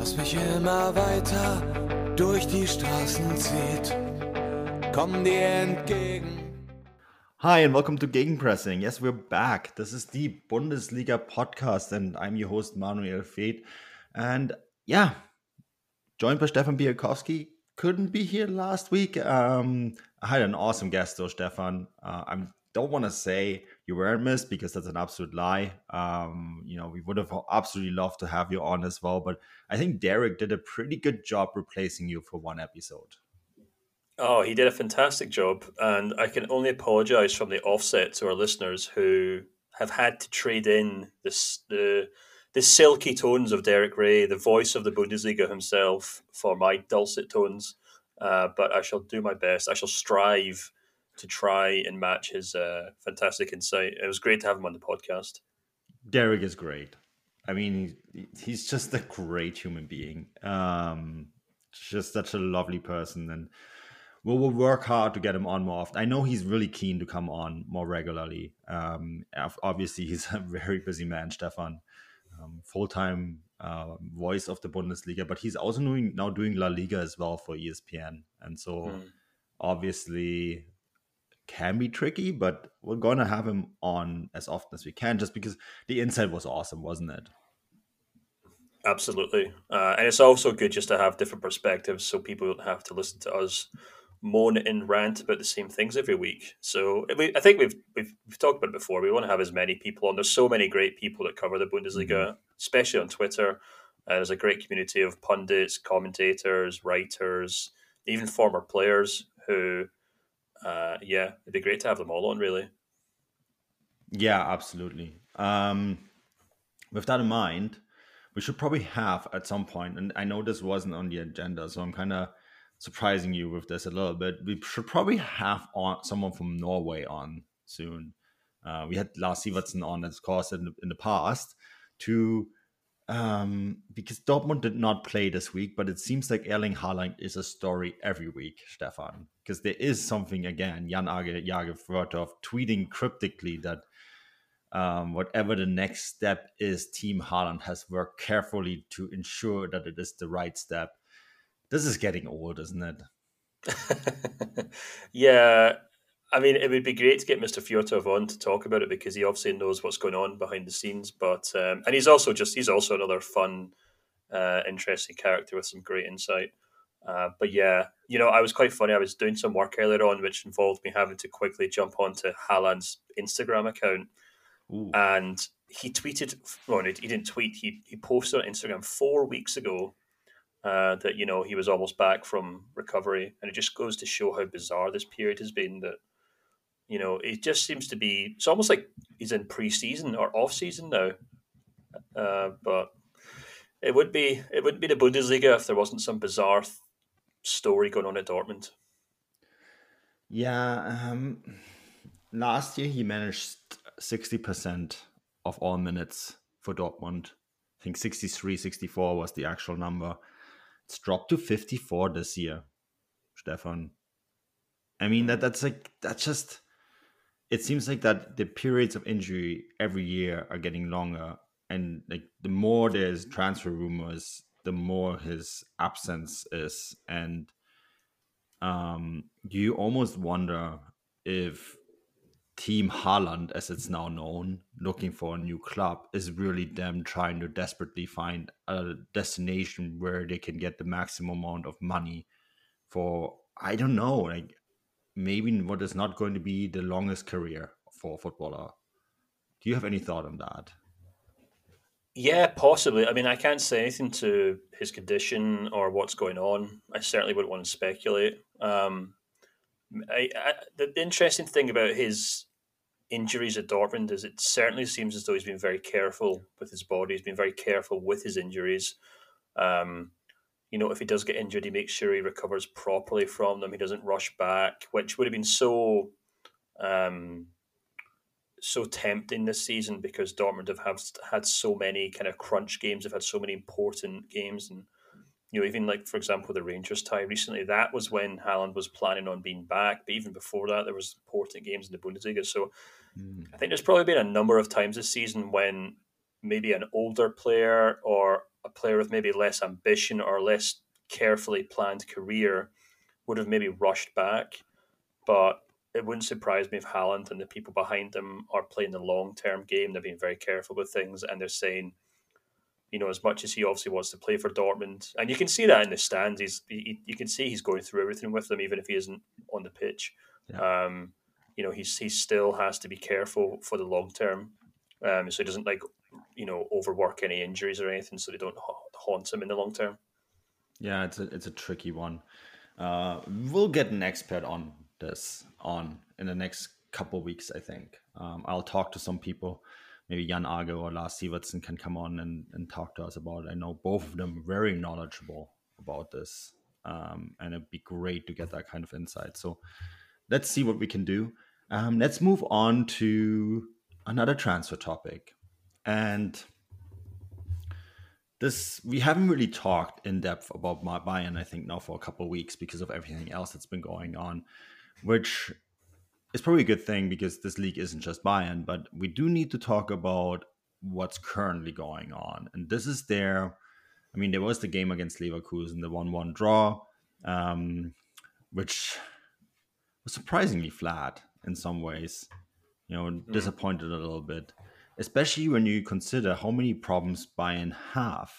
das mich immer weiter durch die Straßen zieht. Komm dir entgegen. Hi, and welcome to Gegenpressing. Yes, we're back. This is the Bundesliga podcast, and I'm your host, Manuel Feth. And yeah, joined by Stefan Bielkowski. Couldn't be here last week. Um, I had an awesome guest, though, Stefan. Uh, I don't want to say you weren't missed because that's an absolute lie. Um, you know, we would have absolutely loved to have you on as well, but I think Derek did a pretty good job replacing you for one episode. Oh, he did a fantastic job, and I can only apologise from the offset to our listeners who have had to trade in this the the silky tones of Derek Rae, the voice of the Bundesliga himself, for my dulcet tones. Uh, but I shall do my best. I shall strive to try and match his uh, fantastic insight. It was great to have him on the podcast. Derek is great. I mean, he's just a great human being. Um, just such a lovely person, and we'll, we'll work hard to get him on more often. I know he's really keen to come on more regularly. Um, obviously, he's a very busy man, Stefan um, full time uh, voice of the Bundesliga, but he's also doing now doing La Liga as well for ESPN, and so mm. obviously can be tricky. But we're gonna have him on as often as we can, just because the insight was awesome, wasn't it? Absolutely, uh, and it's also good just to have different perspectives, so people don't have to listen to us moan and rant about the same things every week. So I think we've we've, we've talked about it before. We want to have as many people on. There's so many great people that cover the Bundesliga, mm-hmm. especially on Twitter. Uh, there's a great community of pundits, commentators, writers, even former players who, uh, yeah, it'd be great to have them all on. Really. Yeah, absolutely. Um, with that in mind, we should probably have at some point, and I know this wasn't on the agenda, so I'm kind of surprising you with this a little bit. We should probably have on someone from Norway on soon. Uh, we had Lars Sivertsen on, of course, in the, in the past to um, because Dortmund did not play this week, but it seems like Erling Haaland is a story every week, Stefan. Because there is something again, Jan Aage tweeting cryptically that um, whatever the next step is, Team Haaland has worked carefully to ensure that it is the right step this is getting old, isn't it? yeah. I mean, it would be great to get Mr. Fjortoft on to talk about it because he obviously knows what's going on behind the scenes. But um, and he's also just he's also another fun, uh, interesting character with some great insight. Uh, but yeah, you know, I was quite funny. I was doing some work earlier on, which involved me having to quickly jump onto Haaland's Instagram account, Ooh. and he tweeted. Well, he didn't tweet. He he posted on Instagram four weeks ago uh, that you know he was almost back from recovery, and it just goes to show how bizarre this period has been. That you know it just seems to be. It's almost like he's in pre-season or off-season now. Uh, but it would be it wouldn't be the Bundesliga if there wasn't some bizarre th- story going on at Dortmund. Yeah, um, last year he managed sixty percent of all minutes for Dortmund. I think 63, 64 was the actual number. It's dropped to 54 this year, Stefan. I mean that that's like that's just it seems like that the periods of injury every year are getting longer and like the more there's transfer rumors, the more his absence is. And um you almost wonder if Team Haaland, as it's now known, looking for a new club, is really them trying to desperately find a destination where they can get the maximum amount of money for, I don't know, like maybe what is not going to be the longest career for a footballer. Do you have any thought on that? Yeah, possibly. I mean, I can't say anything to his condition or what's going on. I certainly wouldn't want to speculate. Um, I, I, the interesting thing about his injuries at Dortmund is it certainly seems as though he's been very careful with his body. He's been very careful with his injuries. Um, you know, if he does get injured, he makes sure he recovers properly from them. He doesn't rush back, which would have been so um, so tempting this season because Dortmund have, have had so many kind of crunch games. They've had so many important games, and you know, even like for example, the Rangers tie recently. That was when Haaland was planning on being back, but even before that, there was important games in the Bundesliga. So mm. I think there's probably been a number of times this season when maybe an older player or a player with maybe less ambition or less carefully planned career would have maybe rushed back. But it wouldn't surprise me if Haaland and the people behind them are playing the long term game. They're being very careful with things and they're saying, you know, as much as he obviously wants to play for Dortmund, and you can see that in the stands, he's he, you can see he's going through everything with them, even if he isn't on the pitch. Yeah. Um, you know, he's he still has to be careful for the long term, um, so he doesn't like you know overwork any injuries or anything, so they don't haunt him in the long term. Yeah, it's a it's a tricky one. Uh, we'll get an expert on this on in the next couple weeks. I think um, I'll talk to some people. Maybe Jan Aage or Lars Sivertsen can come on and, and talk to us about it. I know both of them very knowledgeable about this, um, and it'd be great to get that kind of insight. So let's see what we can do. Um, let's move on to another transfer topic, and this we haven't really talked in depth about Bayern. I think now for a couple of weeks because of everything else that's been going on, which is probably a good thing because this league isn't just Bayern. But we do need to talk about what's currently going on, and this is there. I mean, there was the game against Leverkusen, the one-one draw, um, which was surprisingly flat in some ways. You know, mm. disappointed a little bit especially when you consider how many problems Bayern have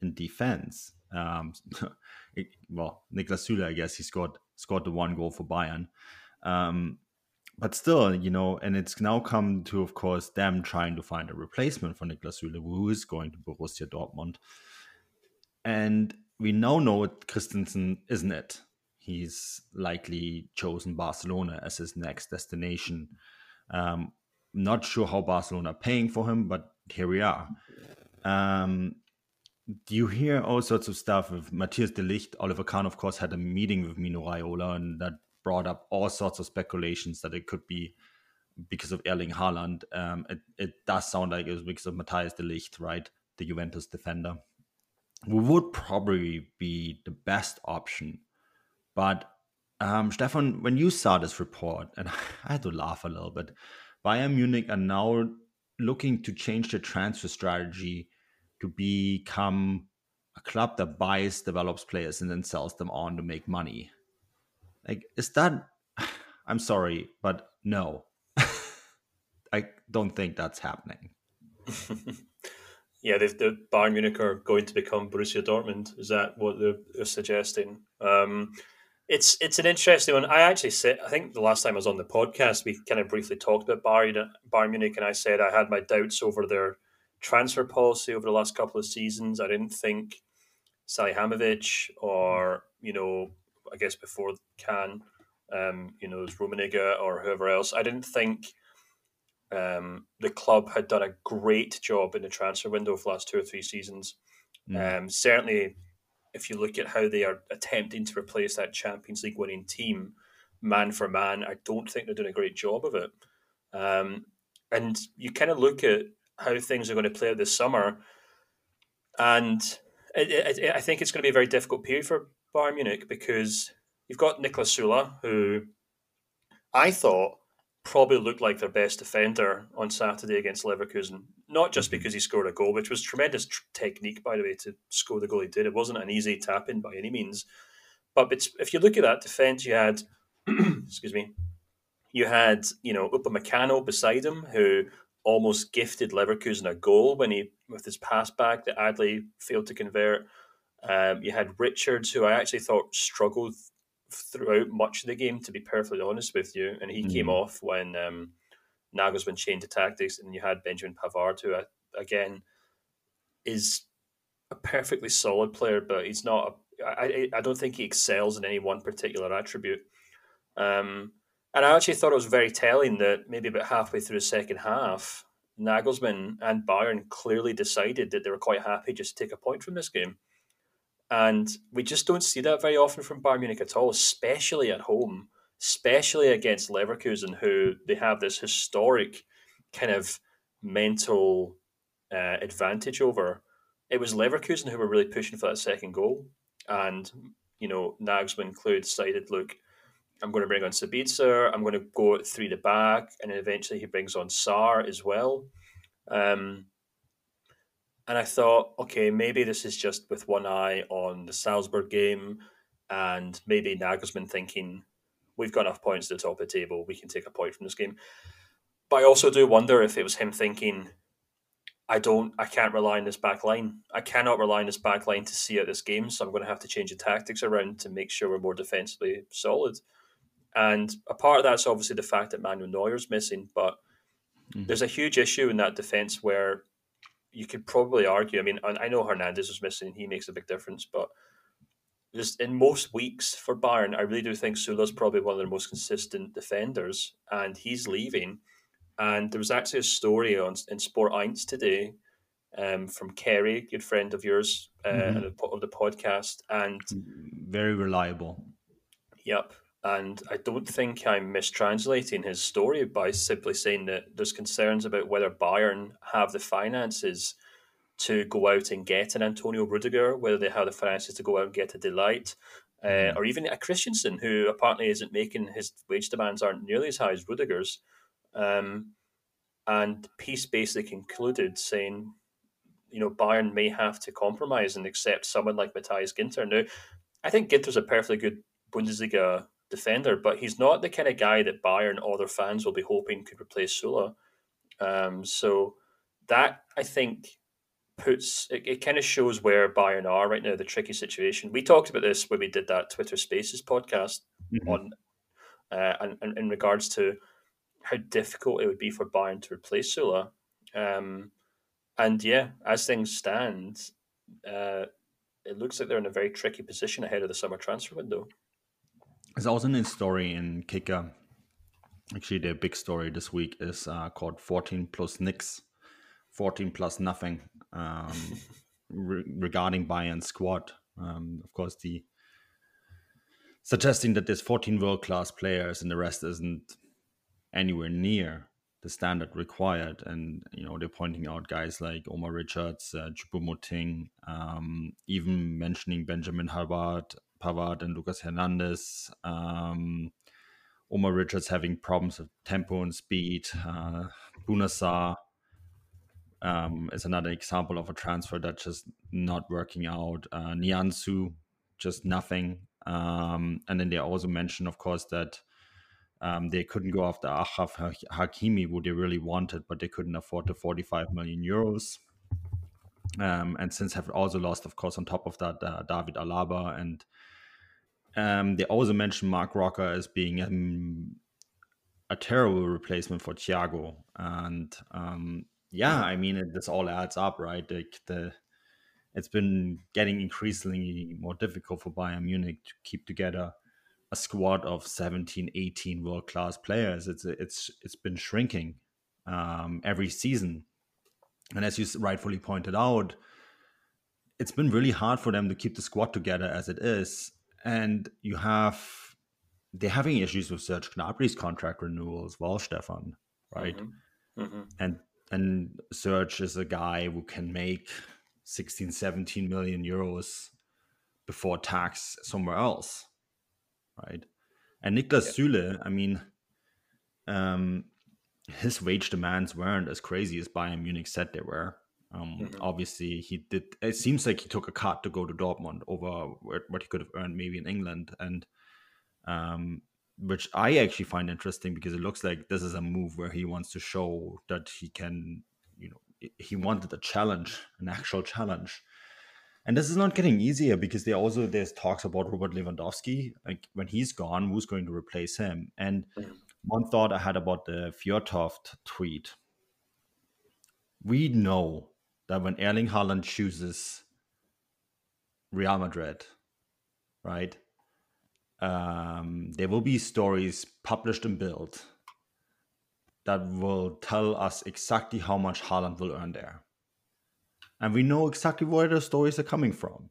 in defense. Um, it, well, Niklas Süle, I guess he scored scored the one goal for Bayern. Um, but still, you know, and it's now come to, of course, them trying to find a replacement for Niklas Süle, who is going to Borussia Dortmund. And we now know it. Christensen isn't it. He's likely chosen Barcelona as his next destination. Um, not sure how Barcelona are paying for him, but here we are. Um, you hear all sorts of stuff with Matthias de Ligt. Oliver Kahn, of course, had a meeting with Mino Raiola, and that brought up all sorts of speculations that it could be because of Erling Haaland. Um, it, it does sound like it was because of Matthias de Ligt, right? The Juventus defender. We would probably be the best option. But um, Stefan, when you saw this report, and I had to laugh a little bit, Bayern Munich are now looking to change their transfer strategy to become a club that buys, develops players, and then sells them on to make money. Like, is that? I'm sorry, but no, I don't think that's happening. yeah, the Bayern Munich are going to become Borussia Dortmund. Is that what they're suggesting? Um, it's it's an interesting one. I actually said I think the last time I was on the podcast, we kind of briefly talked about Bayern, Bayern Munich, and I said I had my doubts over their transfer policy over the last couple of seasons. I didn't think Salihamidzic or you know I guess before Kahn, um, you know, it was Rummenigge or whoever else. I didn't think um, the club had done a great job in the transfer window for the last two or three seasons. Mm. Um, certainly if you look at how they are attempting to replace that Champions League winning team, man for man, I don't think they're doing a great job of it. Um, and you kind of look at how things are going to play out this summer, and it, it, it, I think it's going to be a very difficult period for Bayern Munich because you've got Nicolas Süle, who I thought probably looked like their best defender on Saturday against Leverkusen. Not just mm-hmm. because he scored a goal, which was tremendous tr- technique, by the way, to score the goal he did. It wasn't an easy tap in by any means. But if you look at that defence, you had, excuse me, you had, you know, Upamecano beside him, who almost gifted Leverkusen a goal when he, with his pass back that Adli failed to convert. Um, you had Richards, who I actually thought struggled throughout much of the game, to be perfectly honest with you. And he mm. came off when um, Nagelsmann changed the tactics, and you had Benjamin Pavard, who uh, again is a perfectly solid player, but he's not. A, I, I don't think he excels in any one particular attribute. Um, and I actually thought it was very telling that maybe about halfway through the second half, Nagelsmann and Bayern clearly decided that they were quite happy just to take a point from this game. And we just don't see that very often from Bayern Munich at all, especially at home, especially against Leverkusen, who they have this historic kind of mental uh, advantage over. It was Leverkusen who were really pushing for that second goal. And, you know, Nagelsmann Clue decided, look, I'm going to bring on Sabitzer, I'm going to go three to back, and eventually he brings on Sarr as well. Um, and I thought, okay, maybe this is just with one eye on the Salzburg game, and maybe Nagelsmann thinking, we've got enough points at the top of the table, we can take a point from this game. But I also do wonder if it was him thinking, I don't, I can't rely on this back line. I cannot rely on this back line to see out this game, so I'm going to have to change the tactics around to make sure we're more defensively solid. And a part of that's obviously the fact that Manuel Neuer's missing, but mm-hmm. there's a huge issue in that defense where you could probably argue. I mean, I know Hernandez was missing; he makes a big difference. But just in most weeks for Bayern, I really do think Süle's probably one of their most consistent defenders, and he's leaving. And there was actually a story on in Sport Eins today um, from Kerry, good friend of yours uh, mm-hmm. of the podcast, and very reliable. Yep, and I don't think I'm mistranslating his story by simply saying that there's concerns about whether Bayern have the finances to go out and get an Antonio Rudiger, whether they have the finances to go out and get a de Ligt, uh, mm-hmm. or even a Christensen, who apparently isn't making his wage demands aren't nearly as high as Rudiger's. Um, and Peace basically concluded saying, you know, Bayern may have to compromise and accept someone like Matthias Ginter. Now, I think Ginter's a perfectly good Bundesliga defender, but he's not the kind of guy that Bayern or their fans will be hoping could replace Süle. Um, so that I think puts it, it kind of shows where Bayern are right now, the tricky situation. We talked about this when we did that Twitter Spaces podcast mm-hmm. on uh, and, and in regards to how difficult it would be for Bayern to replace Süle. Um, and yeah, as things stand, uh, it looks like they're in a very tricky position ahead of the summer transfer window. There's also a story in Kicker. Actually, the big story this week is uh, called 14 plus Nix, 14 plus nothing, um, re- regarding Bayern squad. Um, of course, the suggesting that there's 14 world class players and the rest isn't anywhere near the standard required. And you know they're pointing out guys like Omar Richards, uh, Choupo-Moting, um, even mentioning Benjamin Pavard, Pavard and Lucas Hernandez. Um, Omar Richards having problems with tempo and speed. Uh, Bouna um, is another example of a transfer that's just not working out. Uh, just nothing. Um, and then they also mentioned, of course, that um, they couldn't go after Achraf Hakimi, who they really wanted, but they couldn't afford the 45 million euros. Um, and since have also lost, of course, on top of that, uh, David Alaba. And um, they also mentioned Marc Roca as being um, a terrible replacement for Thiago. And um, yeah, I mean, it, this all adds up, right? Like the it's been getting increasingly more difficult for Bayern Munich to keep together a squad of 17, 18 world class players. It's it's it's been shrinking um, every season, and as you rightfully pointed out, it's been really hard for them to keep the squad together as it is. And you have they're having issues with Serge Gnabry's contract renewal as well, Stefan, right? Mm-hmm. Mm-hmm. And and Serge is a guy who can make 16, 17 million euros before tax somewhere else right? And Niklas yeah. Süle, I mean, um, his wage demands weren't as crazy as Bayern Munich said they were. Um, mm-hmm. Obviously, he did. It seems like he took a cut to go to Dortmund over what he could have earned maybe in England, and um, which I actually find interesting because it looks like this is a move where he wants to show that he can, you know, he wanted a challenge, an actual challenge, and this is not getting easier because there also there's talks about Robert Lewandowski. Like when he's gone, who's going to replace him? And mm-hmm. one thought I had about the Fjortoft tweet. We know that when Erling Haaland chooses Real Madrid, right? Um, there will be stories published and built that will tell us exactly how much Haaland will earn there and we know exactly where those stories are coming from.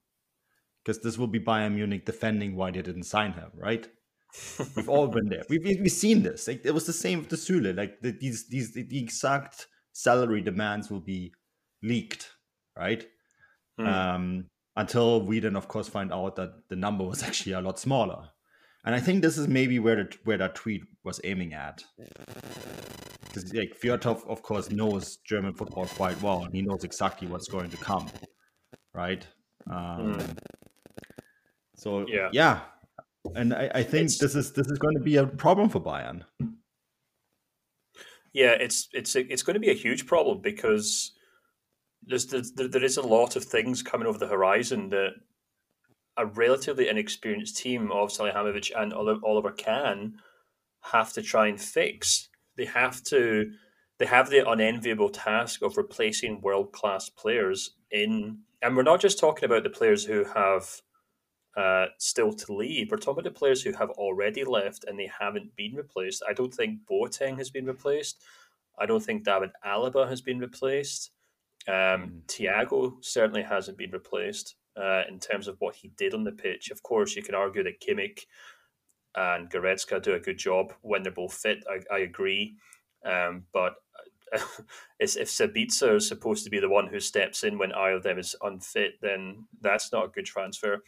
because this will be Bayern Munich defending why they didn't sign him, right? We've all been there. We've, we've seen this. Like it was the same with the Süle. Like the, these these the exact salary demands will be leaked, right? Mm. Um, until we then, of course, find out that the number was actually a lot smaller. And I think this is maybe where the, where that tweet was aiming at. Because like Fjortoft, of course, knows German football quite well, and he knows exactly what's going to come, right? Um, mm. So yeah, yeah, and I, I think it's, this is this is going to be a problem for Bayern. Yeah, it's it's it's going to be a huge problem because there's, there's there is a lot of things coming over the horizon that a relatively inexperienced team of Salihamidzic and Oliver Kahn have to try and fix. They have to they have the unenviable task of replacing world class players in and we're not just talking about the players who have uh, still to leave. We're talking about the players who have already left and they haven't been replaced. I don't think Boateng has been replaced. I don't think David Alaba has been replaced. Um, mm. Thiago certainly hasn't been replaced uh, in terms of what he did on the pitch. Of course, you can argue that Kimmich and Goretzka do a good job when they're both fit. I, I agree. Um, but if Sabitzer is supposed to be the one who steps in when either of them is unfit, then that's not a good transfer.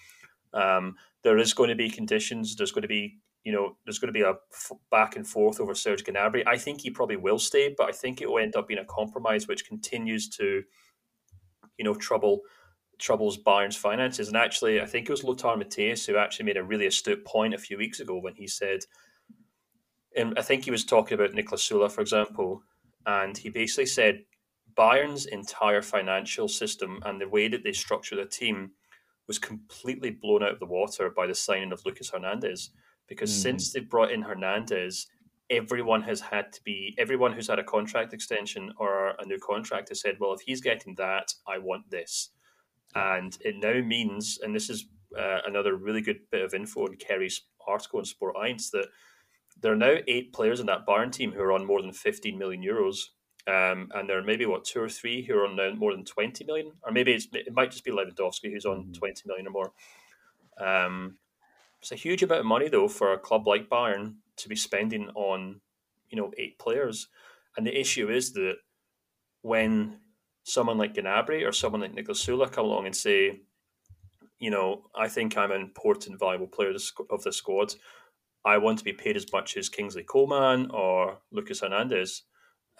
Um, there is going to be conditions. There's going to be, you know, there's going to be a f- back and forth over Serge Gnabry. I think he probably will stay, but I think it will end up being a compromise which continues to, you know, trouble troubles Bayern's finances. And actually, I think it was Lothar Matthäus who actually made a really astute point a few weeks ago when he said, and I think he was talking about Niklas Süle, for example, and he basically said Bayern's entire financial system and the way that they structure the team was completely blown out of the water by the signing of Lucas Hernandez. Because mm. since they brought in Hernandez, everyone has had to be everyone who's had a contract extension or a new contract has said, well, if he's getting that, I want this. And it now means, and this is uh, another really good bit of info in Kerry's article in Sport Eins, that there are now eight players in that Bayern team who are on more than 15 million euros. Um, and there are maybe what two or three who are on now more than 20 million, or maybe it might just be Lewandowski who's on mm-hmm. 20 million or more. Um, it's a huge amount of money though for a club like Bayern to be spending on, you know, eight players. And the issue is that when someone like Gnabry or someone like Nicolas Süle come along and say, you know, I think I'm an important, valuable player of the squad. I want to be paid as much as Kingsley Coman or Lucas Hernandez.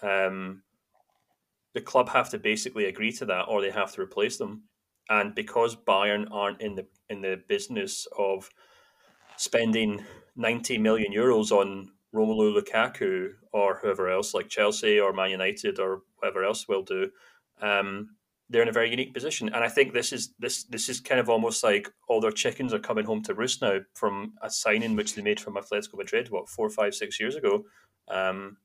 Um, the club have to basically agree to that, or they have to replace them. And because Bayern aren't in the in the business of spending ninety million euros on Romelu Lukaku or whoever else, like Chelsea or Man United or whoever else will do, um, they're in a very unique position. And I think this is this this is kind of almost like all their chickens are coming home to roost now from a signing which they made from Atletico Madrid, what four, five, six years ago. Um,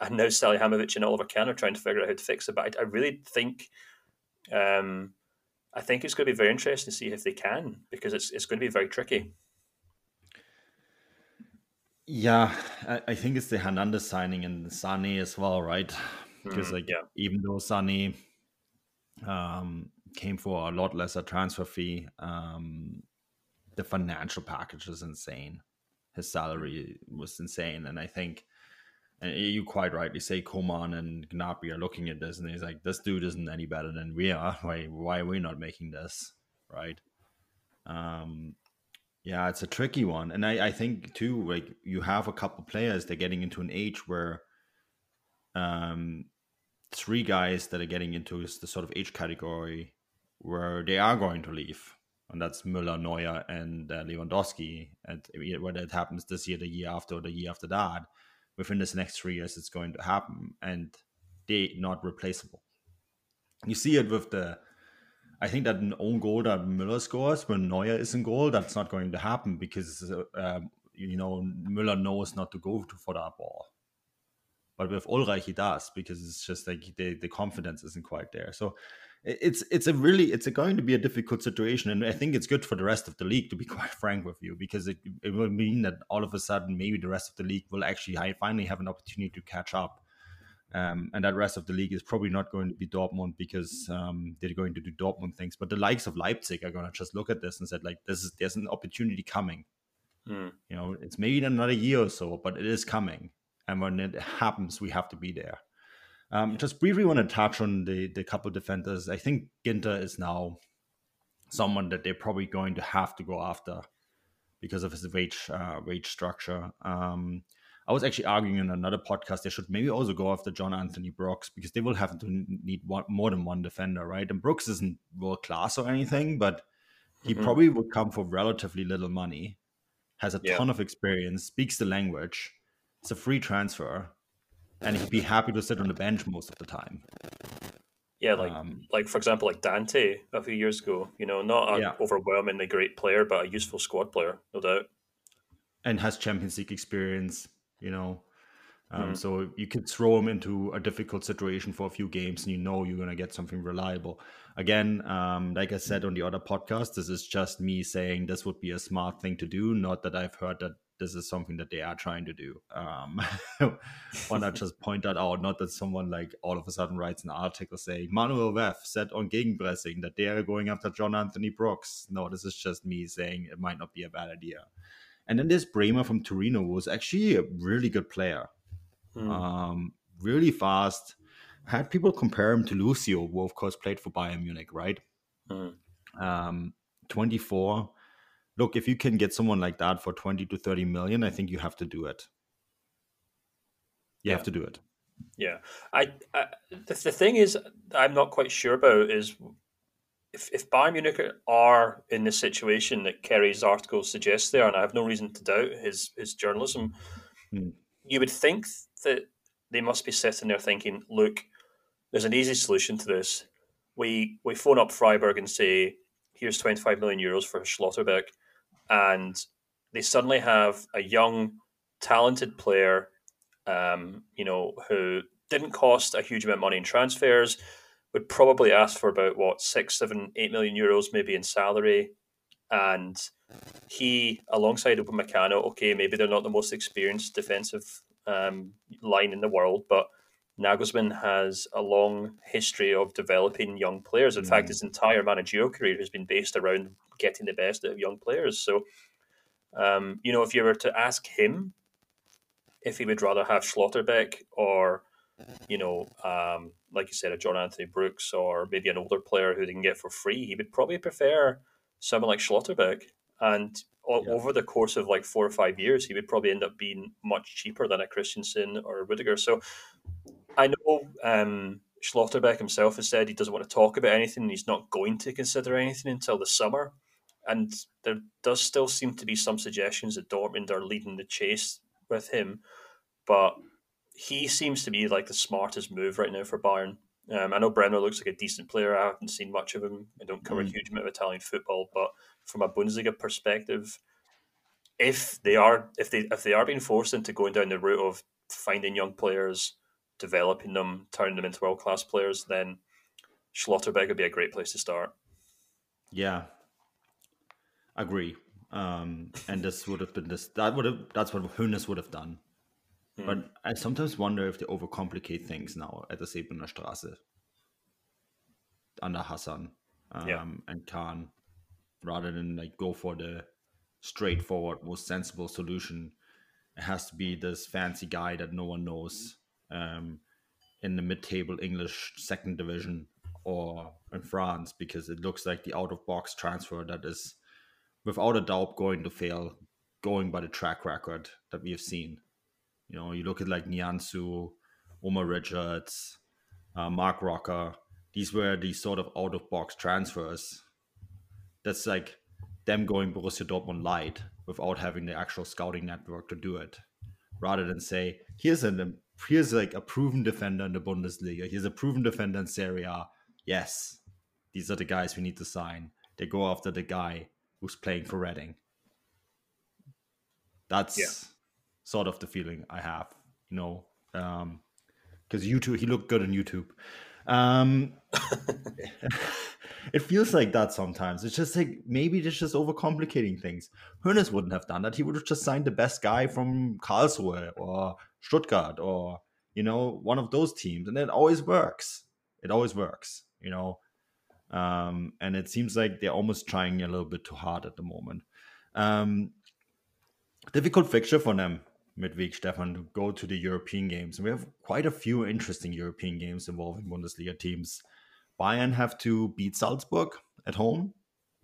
and now Salihamidzic and Oliver Kahn are trying to figure out how to fix it. But I, I really think, um, I think it's going to be very interesting to see if they can because it's it's going to be very tricky. Yeah, I, think it's the Hernandez signing and Sané as well, right? Because mm, like yeah. even though Sané um, came for a lot lesser transfer fee. Um, the financial package is insane. His salary was insane, and I think, and you quite rightly say, Coman and Gnabry are looking at this, and he's like, "This dude isn't any better than we are. Why? Why are we not making this right?" Um, yeah, it's a tricky one, and I, I think too, like you have a couple players they're getting into an age where, um, three guys that are getting into the sort of age category where they are going to leave. And that's Müller, Neuer, and uh, Lewandowski. And whether it happens this year, the year after, or the year after that, within this next three years, it's going to happen. And they not replaceable. You see it with the, I think that an own goal that Müller scores when Neuer is in goal, that's not going to happen because, uh, you know, Müller knows not to go to, for that ball but with Ulreich he does because it's just like the, the confidence isn't quite there. So it's it's a really it's a going to be a difficult situation, and I think it's good for the rest of the league to be quite frank with you because it, it will mean that all of a sudden maybe the rest of the league will actually finally have an opportunity to catch up Um, and that rest of the league is probably not going to be Dortmund because um, they're going to do Dortmund things. But the likes of Leipzig are going to just look at this and said, like, this is there's an opportunity coming. Mm. You know, it's maybe in another year or so, but it is coming. And when it happens, we have to be there. Um, just briefly want to touch on the the couple defenders. I think Ginter is now someone that they're probably going to have to go after because of his wage uh, wage structure. Um, I was actually arguing in another podcast they should maybe also go after John Anthony Brooks because they will have to need one, more than one defender, right? And Brooks isn't world class or anything, but he mm-hmm. probably would come for relatively little money, has a yeah. ton of experience, speaks the language. It's a free transfer, and he'd be happy to sit on the bench most of the time. Yeah, like um, like for example, like Dante a few years ago. You know, not an yeah. overwhelmingly great player, but a useful squad player, no doubt. And has Champions League experience you know. Um, mm. So you could throw him into a difficult situation for a few games, and you know you're going to get something reliable. Again, um, like I said on the other podcast, this is just me saying this would be a smart thing to do. Not that I've heard that this is something that they are trying to do. Um, want to just point that out? Not that someone like all of a sudden writes an article saying Manuel Veth said on gegenpressing that they are going after John Anthony Brooks. No, this is just me saying it might not be a bad idea. And then this Bremer from Torino, was actually a really good player, mm. um, really fast. I had people compare him to Lucio, who of course played for Bayern Munich, right? Mm. Um, 24. Look, if you can get someone like that for 20 to 30 million, I think you have to do it. You yeah. have to do it. Yeah, I, I the, the thing is, I'm not quite sure about is if, if Bayern Munich are in the situation that Kerry's article suggests there, and I have no reason to doubt his his journalism, mm. you would think that they must be sitting there thinking, "Look, there's an easy solution to this. We we phone up Freiburg and say, here's 25 million euros for Schlotterbeck, and they suddenly have a young, talented player, um, you know, who didn't cost a huge amount of money in transfers." Would probably ask for about what six, seven, eight million euros maybe in salary, and he alongside Upamecano, okay, maybe they're not the most experienced defensive um, line in the world, but Nagelsmann has a long history of developing young players. In mm. fact, his entire managerial career has been based around getting the best out of young players. So, um, you know, if you were to ask him if he would rather have Schlotterbeck or you know, um, like you said, a John Anthony Brooks or maybe an older player who they can get for free, he would probably prefer someone like Schlotterbeck. And yeah. over the course of like four or five years, he would probably end up being much cheaper than a Christensen or a Rudiger. So I know um, Schlotterbeck himself has said he doesn't want to talk about anything. he's not going to consider anything until the summer. And there does still seem to be some suggestions that Dortmund are leading the chase with him. But he seems to be like the smartest move right now for Bayern. Um, I know Bremer looks like a decent player. I haven't seen much of him. I don't cover mm. a huge amount of Italian football, but from a Bundesliga perspective, if they are if they if they are being forced into going down the route of finding young players, developing them, turning them into world class players, then Schlotterbeck would be a great place to start. Yeah, agree. Um, and this would have been this that would have that's what Hoeneß would have done Mm. But I sometimes wonder if they overcomplicate things now at the Säbener Straße under Hasan um, yeah. and Kahn rather than like go for the straightforward, most sensible solution. It has to be this fancy guy that no one knows um, in the mid-table English second division or in France because it looks like the out-of-box transfer that is without a doubt going to fail, going by the track record that we have seen. You know, you look at like Nianzou, Omar Richards, uh, Marc Roca. These were these sort of out of box transfers. That's like them going Borussia Dortmund light without having the actual scouting network to do it. Rather than say, here's a here's like a proven defender in the Bundesliga. Here's a proven defender in Serie A. Yes, these are the guys we need to sign. They go after the guy who's playing for Reading. That's yeah sort of the feeling I have, you know, because um, YouTube, he looked good on YouTube. Um, it feels like that sometimes. It's just like maybe it's just overcomplicating things. Hoeneß wouldn't have done that. He would have just signed the best guy from Karlsruhe or Stuttgart or you know, one of those teams, and it always works. It always works, you know. Um, and it seems like they're almost trying a little bit too hard at the moment. Um, difficult fixture for them midweek, Stefan, to go to the European games. And we have quite a few interesting European games involving Bundesliga teams. Bayern have to beat Salzburg at home.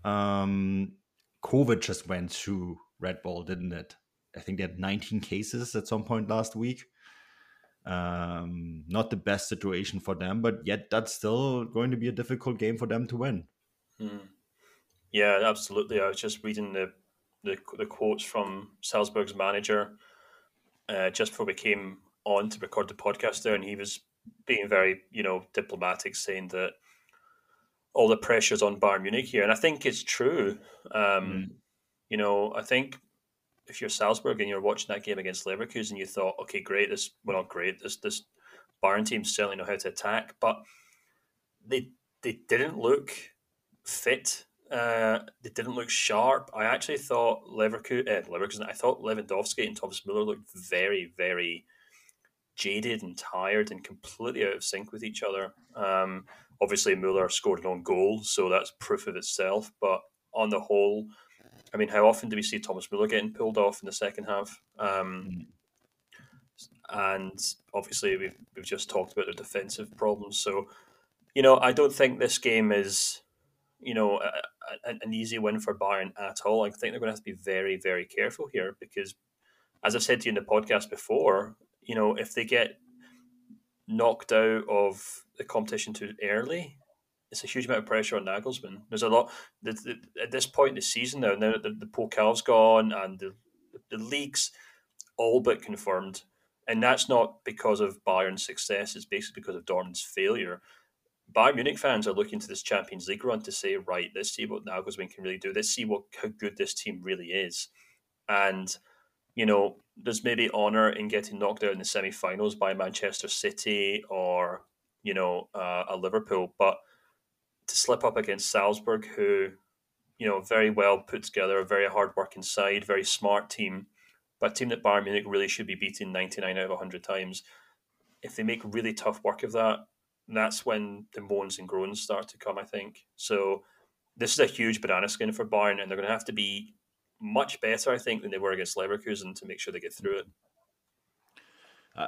Um, COVID just went through Red Bull, didn't it? I think they had 19 cases at some point last week. Um, not the best situation for them, but yet that's still going to be a difficult game for them to win. Mm. Yeah, absolutely. I was just reading the, the, the quotes from Salzburg's manager uh, just before we came on to record the podcast there, and he was being very, you know, diplomatic, saying that all the pressures on Bayern Munich here, and I think it's true. Um, mm. You know, I think if you're Salzburg and you're watching that game against Leverkusen, you thought, okay, great, this well not great. This this Bayern team certainly know how to attack, but they they didn't look fit. Uh, they didn't look sharp. I actually thought Leverkusen, uh, Leverkusen. I thought Lewandowski and Thomas Muller looked very, very jaded and tired and completely out of sync with each other. Um, obviously, Muller scored an own goal, so that's proof of itself. But on the whole, I mean, how often do we see Thomas Muller getting pulled off in the second half? Um, mm. And obviously, we've, we've just talked about the defensive problems. So, you know, I don't think this game is, you know, a, a, an easy win for Bayern at all. I think they're going to have to be very, very careful here because, as I've said to you in the podcast before, you know, if they get knocked out of the competition too early, it's a huge amount of pressure on Nagelsmann. There's a lot the, the, at this point in the season now. Now the, the Pokal's gone and the, the league's all but confirmed, and that's not because of Bayern's success. It's basically because of Dortmund's failure. Bayern Munich fans are looking to this Champions League run to say, right, let's see what Nagelsmann can really do. Let's see what how good this team really is, and you know, there's maybe honour in getting knocked out in the semi-finals by Manchester City or you know uh, a Liverpool, but to slip up against Salzburg, who, you know, very well put together, a very hard working side, very smart team, but a team that Bayern Munich really should be beating 99 out of 100 times. If they make really tough work of that, that's when the moans and groans start to come, I think. So this is a huge banana skin for Bayern, and they're going to have to be much better, I think, than they were against Leverkusen to make sure they get through it.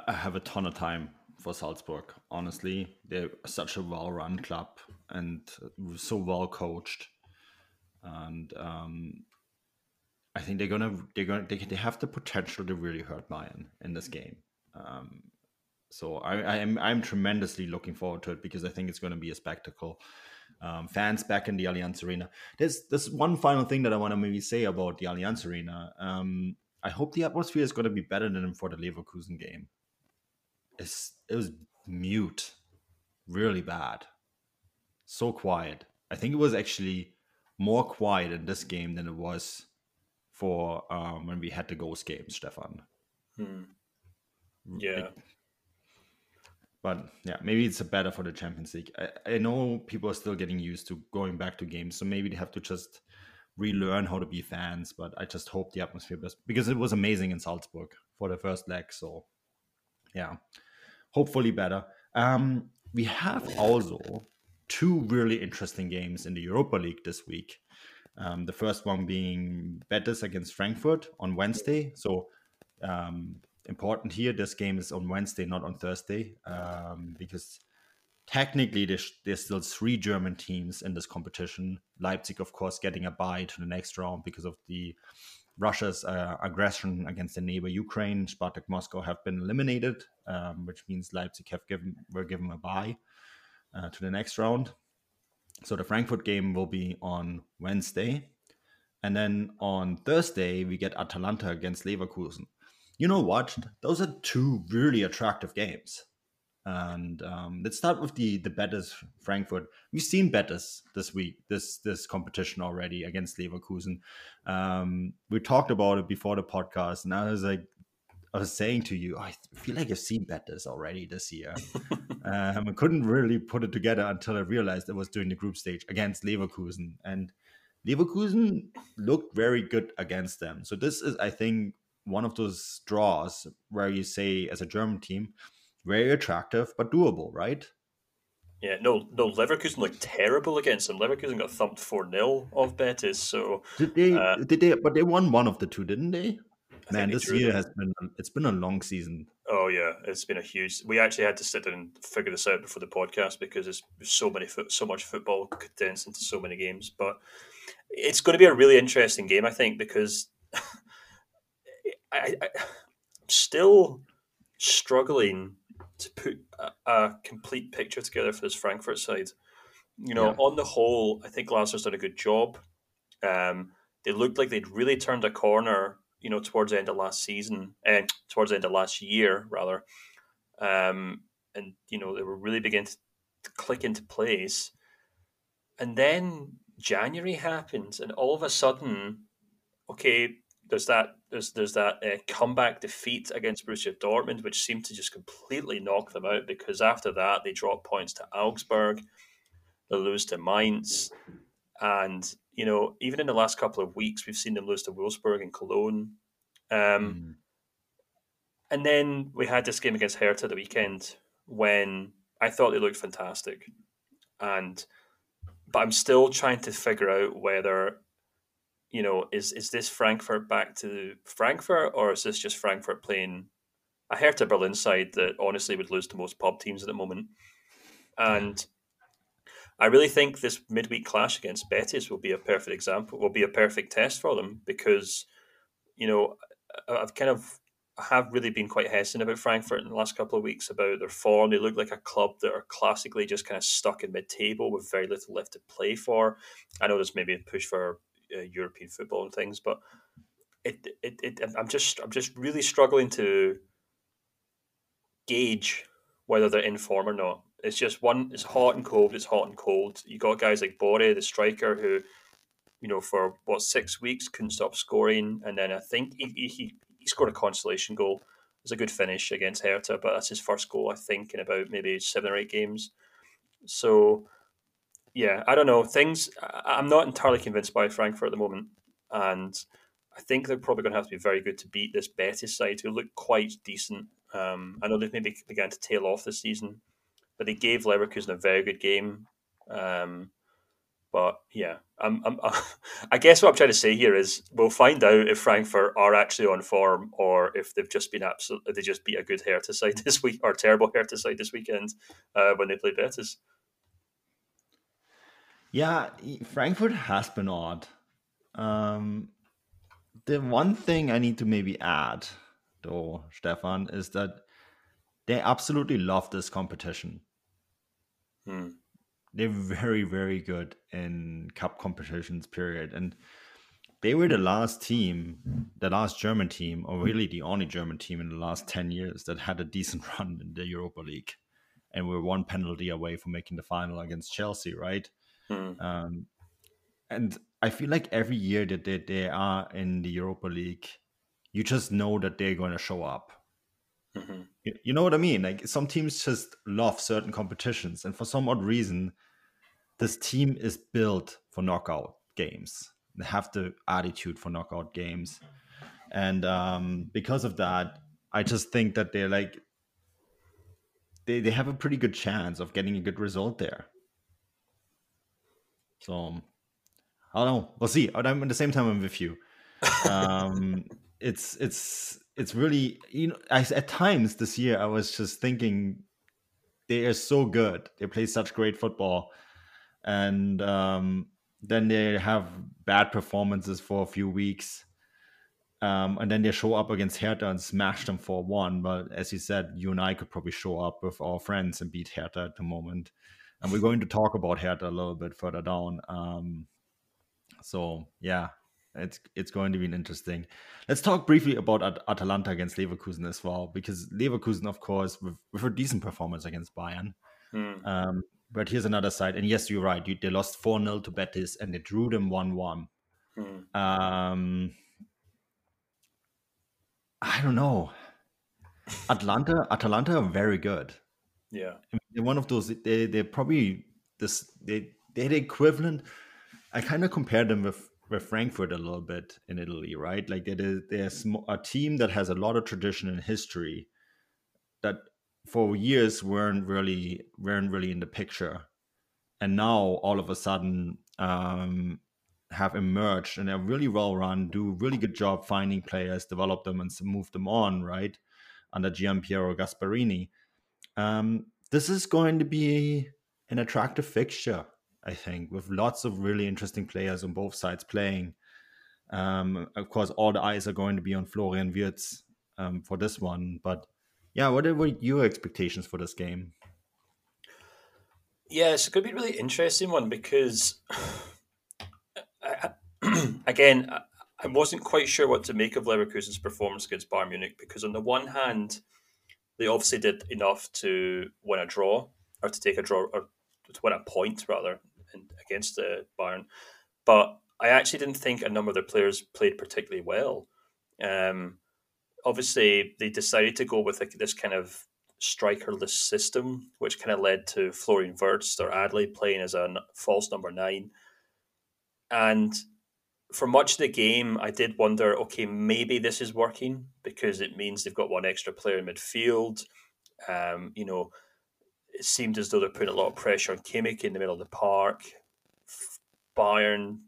I have a ton of time for Salzburg. Honestly, they're such a well-run club and so well coached, and um, I think they're gonna they're gonna they, they have the potential to really hurt Bayern in this game. Um, so I, I am I'm tremendously looking forward to it because I think it's going to be a spectacle. Um, fans back in the Allianz Arena. There's there's one final thing that I want to maybe say about the Allianz Arena. Um, I hope the atmosphere is going to be better than for the Leverkusen game it's, it was mute, really bad, so quiet. I think it was actually more quiet in this game than it was for um, when we had the ghost games, Stefan. Hmm. Yeah. It, but yeah, maybe it's better for the Champions League. I, I know people are still getting used to going back to games, so maybe they have to just relearn how to be fans. But I just hope the atmosphere because it was amazing in Salzburg for the first leg. So yeah, hopefully better. Um, we have also two really interesting games in the Europa League this week. Um, the first one being Betis against Frankfurt on Wednesday. So um, important here, this game is on Wednesday, not on Thursday, um, because technically there's, there's, still three German teams in this competition. Leipzig, of course, getting a bye to the next round because of the Russia's uh, aggression against the neighbor Ukraine, Spartak Moscow have been eliminated, um, which means Leipzig have given were given a bye uh, to the next round. So the Frankfurt game will be on Wednesday, and then on Thursday we get Atalanta against Leverkusen. You know what? Those are two really attractive games. And um, let's start with the the Betis Frankfurt. We've seen Betis this week, this this competition already against Leverkusen. Um, we talked about it before the podcast, and I was like, I was saying to you, I feel like I've seen Betis already this year. um, I couldn't really put it together until I realized it was during the group stage against Leverkusen, and Leverkusen looked very good against them. So this is, I think, one of those draws where you say, as a German team, very attractive but doable, right? Yeah, no, no. Leverkusen looked terrible against them. Leverkusen got thumped four 0 of Betis. So did they? Uh, did they? But they won one of the two, didn't they? I Man, this year them. has been it's been a long season. Oh yeah, it's been a huge. We actually had to sit down and figure this out before the podcast because there's so many, so much football condensed into so many games. But it's going to be a really interesting game, I think, because I, I, I'm still struggling to put a, a complete picture together for this Frankfurt side. You know, Yeah. on the whole, I think Glasner's done a good job. Um, they looked like they'd really turned a corner, you know, towards the end of last season and towards the end of last year, rather. Um, and you know, they were really beginning to, to click into place. And then January happens, and all of a sudden, okay, there's that there's there's that uh, comeback defeat against Borussia Dortmund, which seemed to just completely knock them out because after that they drop points to Augsburg, they lose to Mainz, and you know even in the last couple of weeks we've seen them lose to Wolfsburg and Cologne, um, Mm. and then we had this game against Hertha the weekend when I thought they looked fantastic, and but I'm still trying to figure out whether you know is is this Frankfurt back to Frankfurt or is this just Frankfurt playing a Hertha Berlin side that honestly would lose to most pub teams at the moment, and. I really think this midweek clash against Betis will be a perfect example, will be a perfect test for them because, you know, I've kind of have really been quite hesitant about Frankfurt in the last couple of weeks about their form. They look like a club that are classically just kind of stuck in mid-table with very little left to play for. I know there's maybe a push for uh, European football and things, but it, it, it I'm just I'm just really struggling to gauge whether they're in form or not. It's just one. It's hot and cold. It's hot and cold. You got guys like Borré, the striker, who, you know, for what six weeks couldn't stop scoring, and then I think he he, he scored a consolation goal. It was a good finish against Hertha, but that's his first goal, I think, in about maybe seven or eight games. So, yeah, I don't know. Things I'm not entirely convinced by Frankfurt at the moment, and I think they're probably going to have to be very good to beat this Betis side, who look quite decent. Um, I know they've maybe began to tail off this season, but they gave Leverkusen a very good game. Um, but yeah, I'm, I'm, I guess what I'm trying to say here is we'll find out if Frankfurt are actually on form or if they've just been absolutely They just beat a good Hertha side this week or terrible Hertha side this weekend uh, when they play Betis. Yeah, Frankfurt has been odd. Um, the one thing I need to maybe add, though, Stefan, is that they absolutely love this competition. Hmm. They're very, very good in cup competitions, period. And they were the last team, the last German team, or really the only German team in the last 10 years that had a decent run in the Europa League. And were one penalty away from making the final against Chelsea, right? Hmm. Um, and I feel like every year that they, they are in the Europa League, you just know that they're going to show up. Mhm. You, you know what I mean? Like some teams just love certain competitions, and for some odd reason, this team is built for knockout games. They have the attitude for knockout games, and um, because of that, I just think that they're like they they have a pretty good chance of getting a good result there. So I don't know. We'll see. But I'm at the same time I'm with you. Um, it's it's it's really you know I, at times this year I was just thinking they are so good. They play such great football, and um, then they have bad performances for a few weeks. Um, and then they show up against Hertha and smash them for one. But as you said, you and I could probably show up with our friends and beat Hertha at the moment. And we're going to talk about Hertha a little bit further down. Um, so yeah, it's it's going to be an interesting. Let's talk briefly about At- Atalanta against Leverkusen as well, because Leverkusen, of course, with, with a decent performance against Bayern. Hmm. Um, but here's another side, and yes, you're right. You, they lost four 0 to Betis, and they drew them one one. Hmm. Um, I don't know. Atlanta, Atalanta are very good. Yeah. They're one of those. They they're probably this. They they're the equivalent. I kind of compare them with with Frankfurt a little bit in Italy, right? Like they're they're a team that has a lot of tradition and history that for years weren't really weren't really in the picture, and now all of a sudden um, have emerged and are really well run, do really good job finding players, develop them, and move them on right under Giampiero Gasperini. Um, this is going to be an attractive fixture, I think, with lots of really interesting players on both sides playing. Um, of course, all the eyes are going to be on Florian Wirtz um, for this one. But yeah, what are your expectations for this game? Yeah, it's going to be a really interesting one because, I, again, I wasn't quite sure what to make of Leverkusen's performance against Bayern Munich because, on the one hand, they obviously did enough to win a draw or to take a draw or to win a point rather against the Bayern, but I actually didn't think a number of their players played particularly well. Um, obviously, they decided to go with this kind of strikerless system, which kind of led to Florian Wirtz or Adli playing as a false number nine. And for much of the game, I did wonder, okay, maybe this is working because it means they've got one extra player in midfield. Um, you know, it seemed as though they're putting a lot of pressure on Kimmich in the middle of the park. Bayern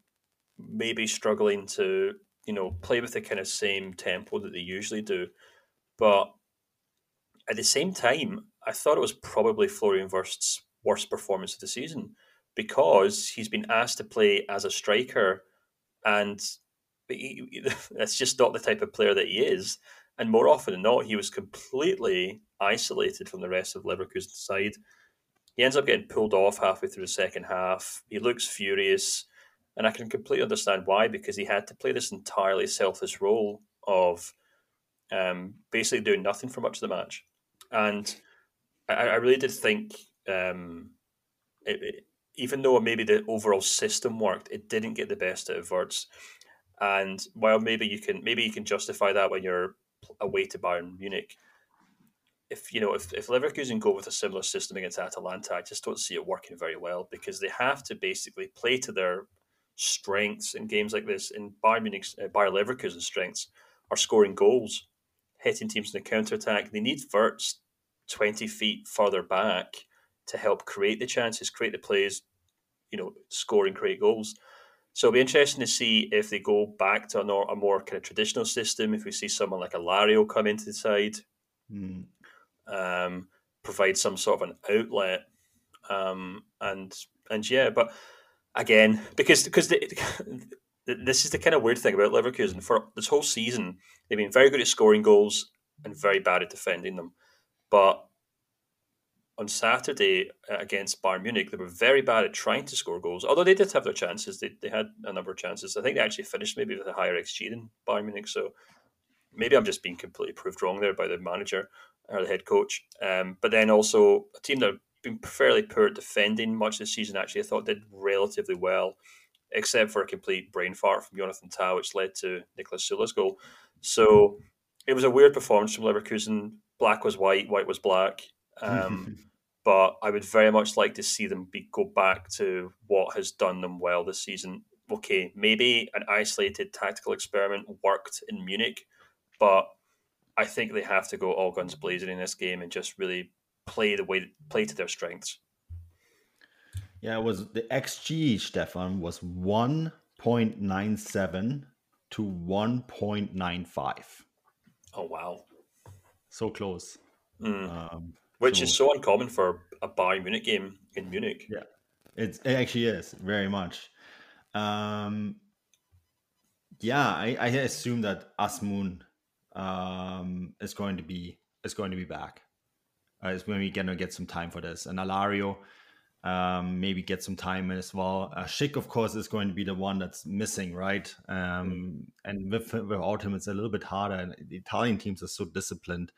maybe struggling to you know play with the kind of same tempo that they usually do, but at the same time, I thought it was probably Florian Wirtz's worst performance of the season because he's been asked to play as a striker, and he, that's just not the type of player that he is. And more often than not, he was completely isolated from the rest of Leverkusen's side. He ends up getting pulled off halfway through the second half. He looks furious. And I can completely understand why, because he had to play this entirely selfish role of um, basically doing nothing for much of the match. And I, I really did think, um, it, it, even though maybe the overall system worked, it didn't get the best out of Wirtz. And while maybe you can maybe you can justify that when you're away to Bayern Munich, if you know if, if Leverkusen go with a similar system against Atalanta, I just don't see it working very well because they have to basically play to their strengths in games like this, in Bayern Munich's, uh, Bayer Leverkusen's strengths, are scoring goals, hitting teams in the counter attack. They need Wirtz 20 feet further back to help create the chances, create the plays, you know, score and create goals. So it'll be interesting to see if they go back to a more, a more kind of traditional system, if we see someone like Alario come into the side, mm. um, provide some sort of an outlet. Um, and and yeah, but again because because the, this is the kind of weird thing about Leverkusen. For this whole season, they've been very good at scoring goals and very bad at defending them. But on Saturday uh, against Bayern Munich, they were very bad at trying to score goals. Although they did have their chances, they, they had a number of chances. I think they actually finished maybe with a higher XG than Bayern Munich. So maybe I'm just being completely proved wrong there by the manager or the head coach. Um, but then also a team that been fairly poor at defending much this season. Actually, I thought did relatively well, except for a complete brain fart from Jonathan Tah, which led to Niklas Süle's goal. So it was a weird performance from Leverkusen. Black was white, white was black. Um, but I would very much like to see them be, go back to what has done them well this season. Okay, maybe an isolated tactical experiment worked in Munich, but I think they have to go all guns blazing in this game and just really play the way play to their strengths. Yeah, it was the XG, Stefan, was 1.97 to 1.95. Oh wow. So close. Mm. Um, Which so, is so uncommon for a Bayern Munich game in Munich. Yeah. It's, it actually is very much. Um, yeah, I, I assume that Azmoun um, is going to be is going to be back uh, is when we're gonna get some time for this. And Alario um, maybe get some time as well. Uh, Schick, of course, is going to be the one that's missing, right? Um. And with, without him, it's a little bit harder. And the Italian teams are so disciplined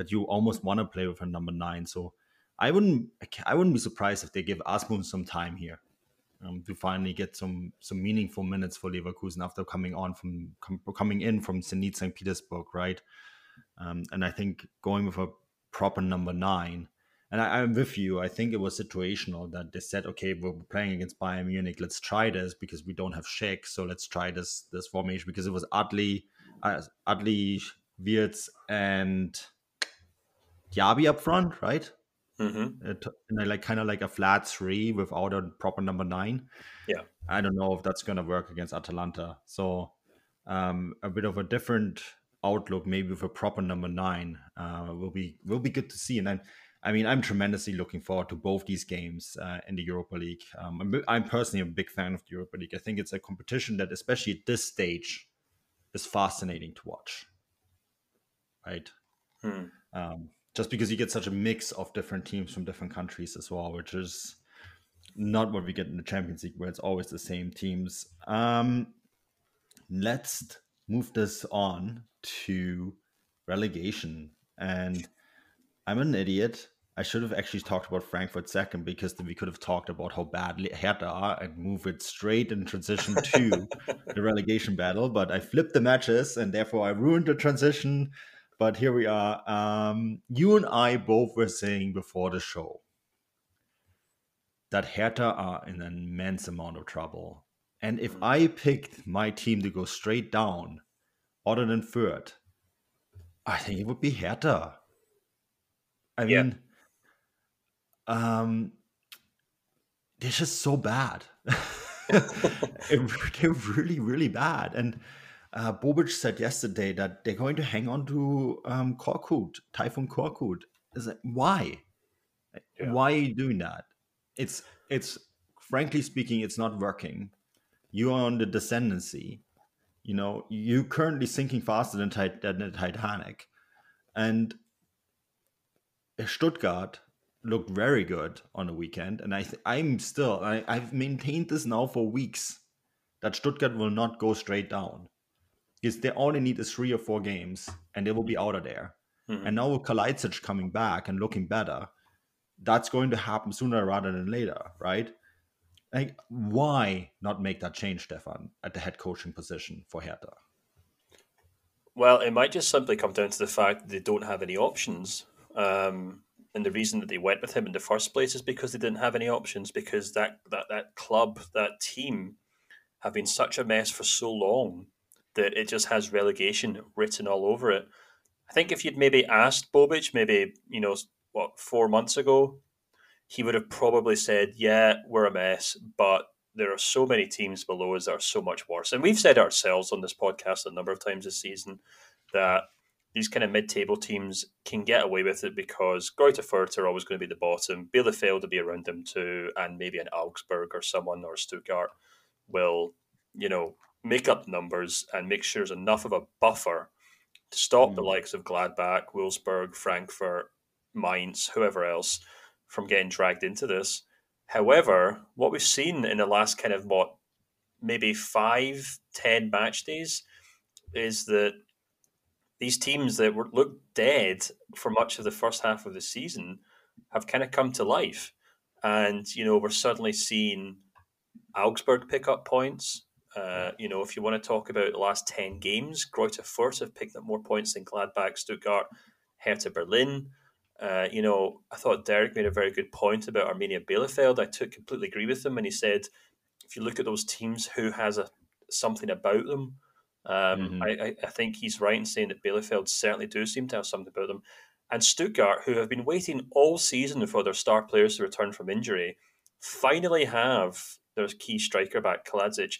that you almost want to play with a number nine. So I wouldn't, I wouldn't be surprised if they give Azmoun some time here. Um, to finally get some some meaningful minutes for Leverkusen after coming on from com, coming in from Zenit St. Petersburg, right? Um, and I think going with a proper number nine. And I, am with you. I think it was situational that they said, okay, we're playing against Bayern Munich. Let's try this because we don't have Schick. So let's try this this formation because it was Adli, uh, Adli, Wirtz, and Diaby up front, right? Mm-hmm. It, like kind of like a flat three without a proper number nine. Yeah, I don't know if that's going to work against Atalanta. So um, a bit of a different outlook, maybe with a proper number nine, uh, will be will be good to see. And then, I mean, I'm tremendously looking forward to both these games uh, in the Europa League. Um, I'm, I'm, personally a big fan of the Europa League. I think it's a competition that, especially at this stage, is fascinating to watch. Right. Hmm. Um, just because you get such a mix of different teams from different countries as well, which is not what we get in the Champions League, where it's always the same teams. Um, let's move this on to relegation. And I'm an idiot. I should have actually talked about Frankfurt second because then we could have talked about how bad Hertha are and move it straight in transition to the relegation battle. But I flipped the matches and therefore I ruined the transition but here we are. Um, you and I both were saying before the show that Hertha are in an immense amount of trouble. And if mm. I picked my team to go straight down, other than Fürth, I think it would be Hertha. I mean, yeah. um, they're just so bad. they're really, really bad. And uh, Bobic said yesterday that they're going to hang on to um, Korkut, Tayfun Korkut. Is why? Yeah. Why are you doing that? It's it's frankly speaking, it's not working. You are on the descendancy. You know, you currently sinking faster than, than the Titanic, and Stuttgart looked very good on the weekend. And I th- I'm still I, I've maintained this now for weeks that Stuttgart will not go straight down is they only need is three or four games and they will be out of there. Mm-hmm. And now with Kalajdzic coming back and looking better, that's going to happen sooner rather than later, right? Like, why not make that change, Stefan, at the head coaching position for Hertha? Well, it might just simply come down to the fact that they don't have any options. Um, and the reason that they went with him in the first place is because they didn't have any options, because that, that, that club, that team have been such a mess for so long that it just has relegation written all over it. I think if you'd maybe asked Bobic, maybe, you know, what, four months ago, he would have probably said, Yeah, we're a mess, but there are so many teams below us that are so much worse. And we've said ourselves on this podcast a number of times this season that these kind of mid-table teams can get away with it because Greuther are always going to be the bottom, Bielefeld to be around them too, and maybe an Augsburg or someone or Stuttgart will, you know, make up numbers and make sure there's enough of a buffer to stop mm. the likes of Gladbach, Wolfsburg, Frankfurt, Mainz, whoever else from getting dragged into this. However, what we've seen in the last kind of what maybe five, ten match days is that these teams that were looked dead for much of the first half of the season have kind of come to life. And, you know, we're suddenly seeing Augsburg pick up points. Uh, you know, if you want to talk about the last 10 games, Greuther Fürth have picked up more points than Gladbach, Stuttgart, Hertha Berlin. Uh, you know, I thought Derek made a very good point about Arminia Bielefeld. I took completely agree with him when he said, if you look at those teams, who has a something about them? Um, mm-hmm. I, I, think he's right in saying that Bielefeld certainly do seem to have something about them. And Stuttgart, who have been waiting all season for their star players to return from injury, finally have their key striker back, Kalajdzic.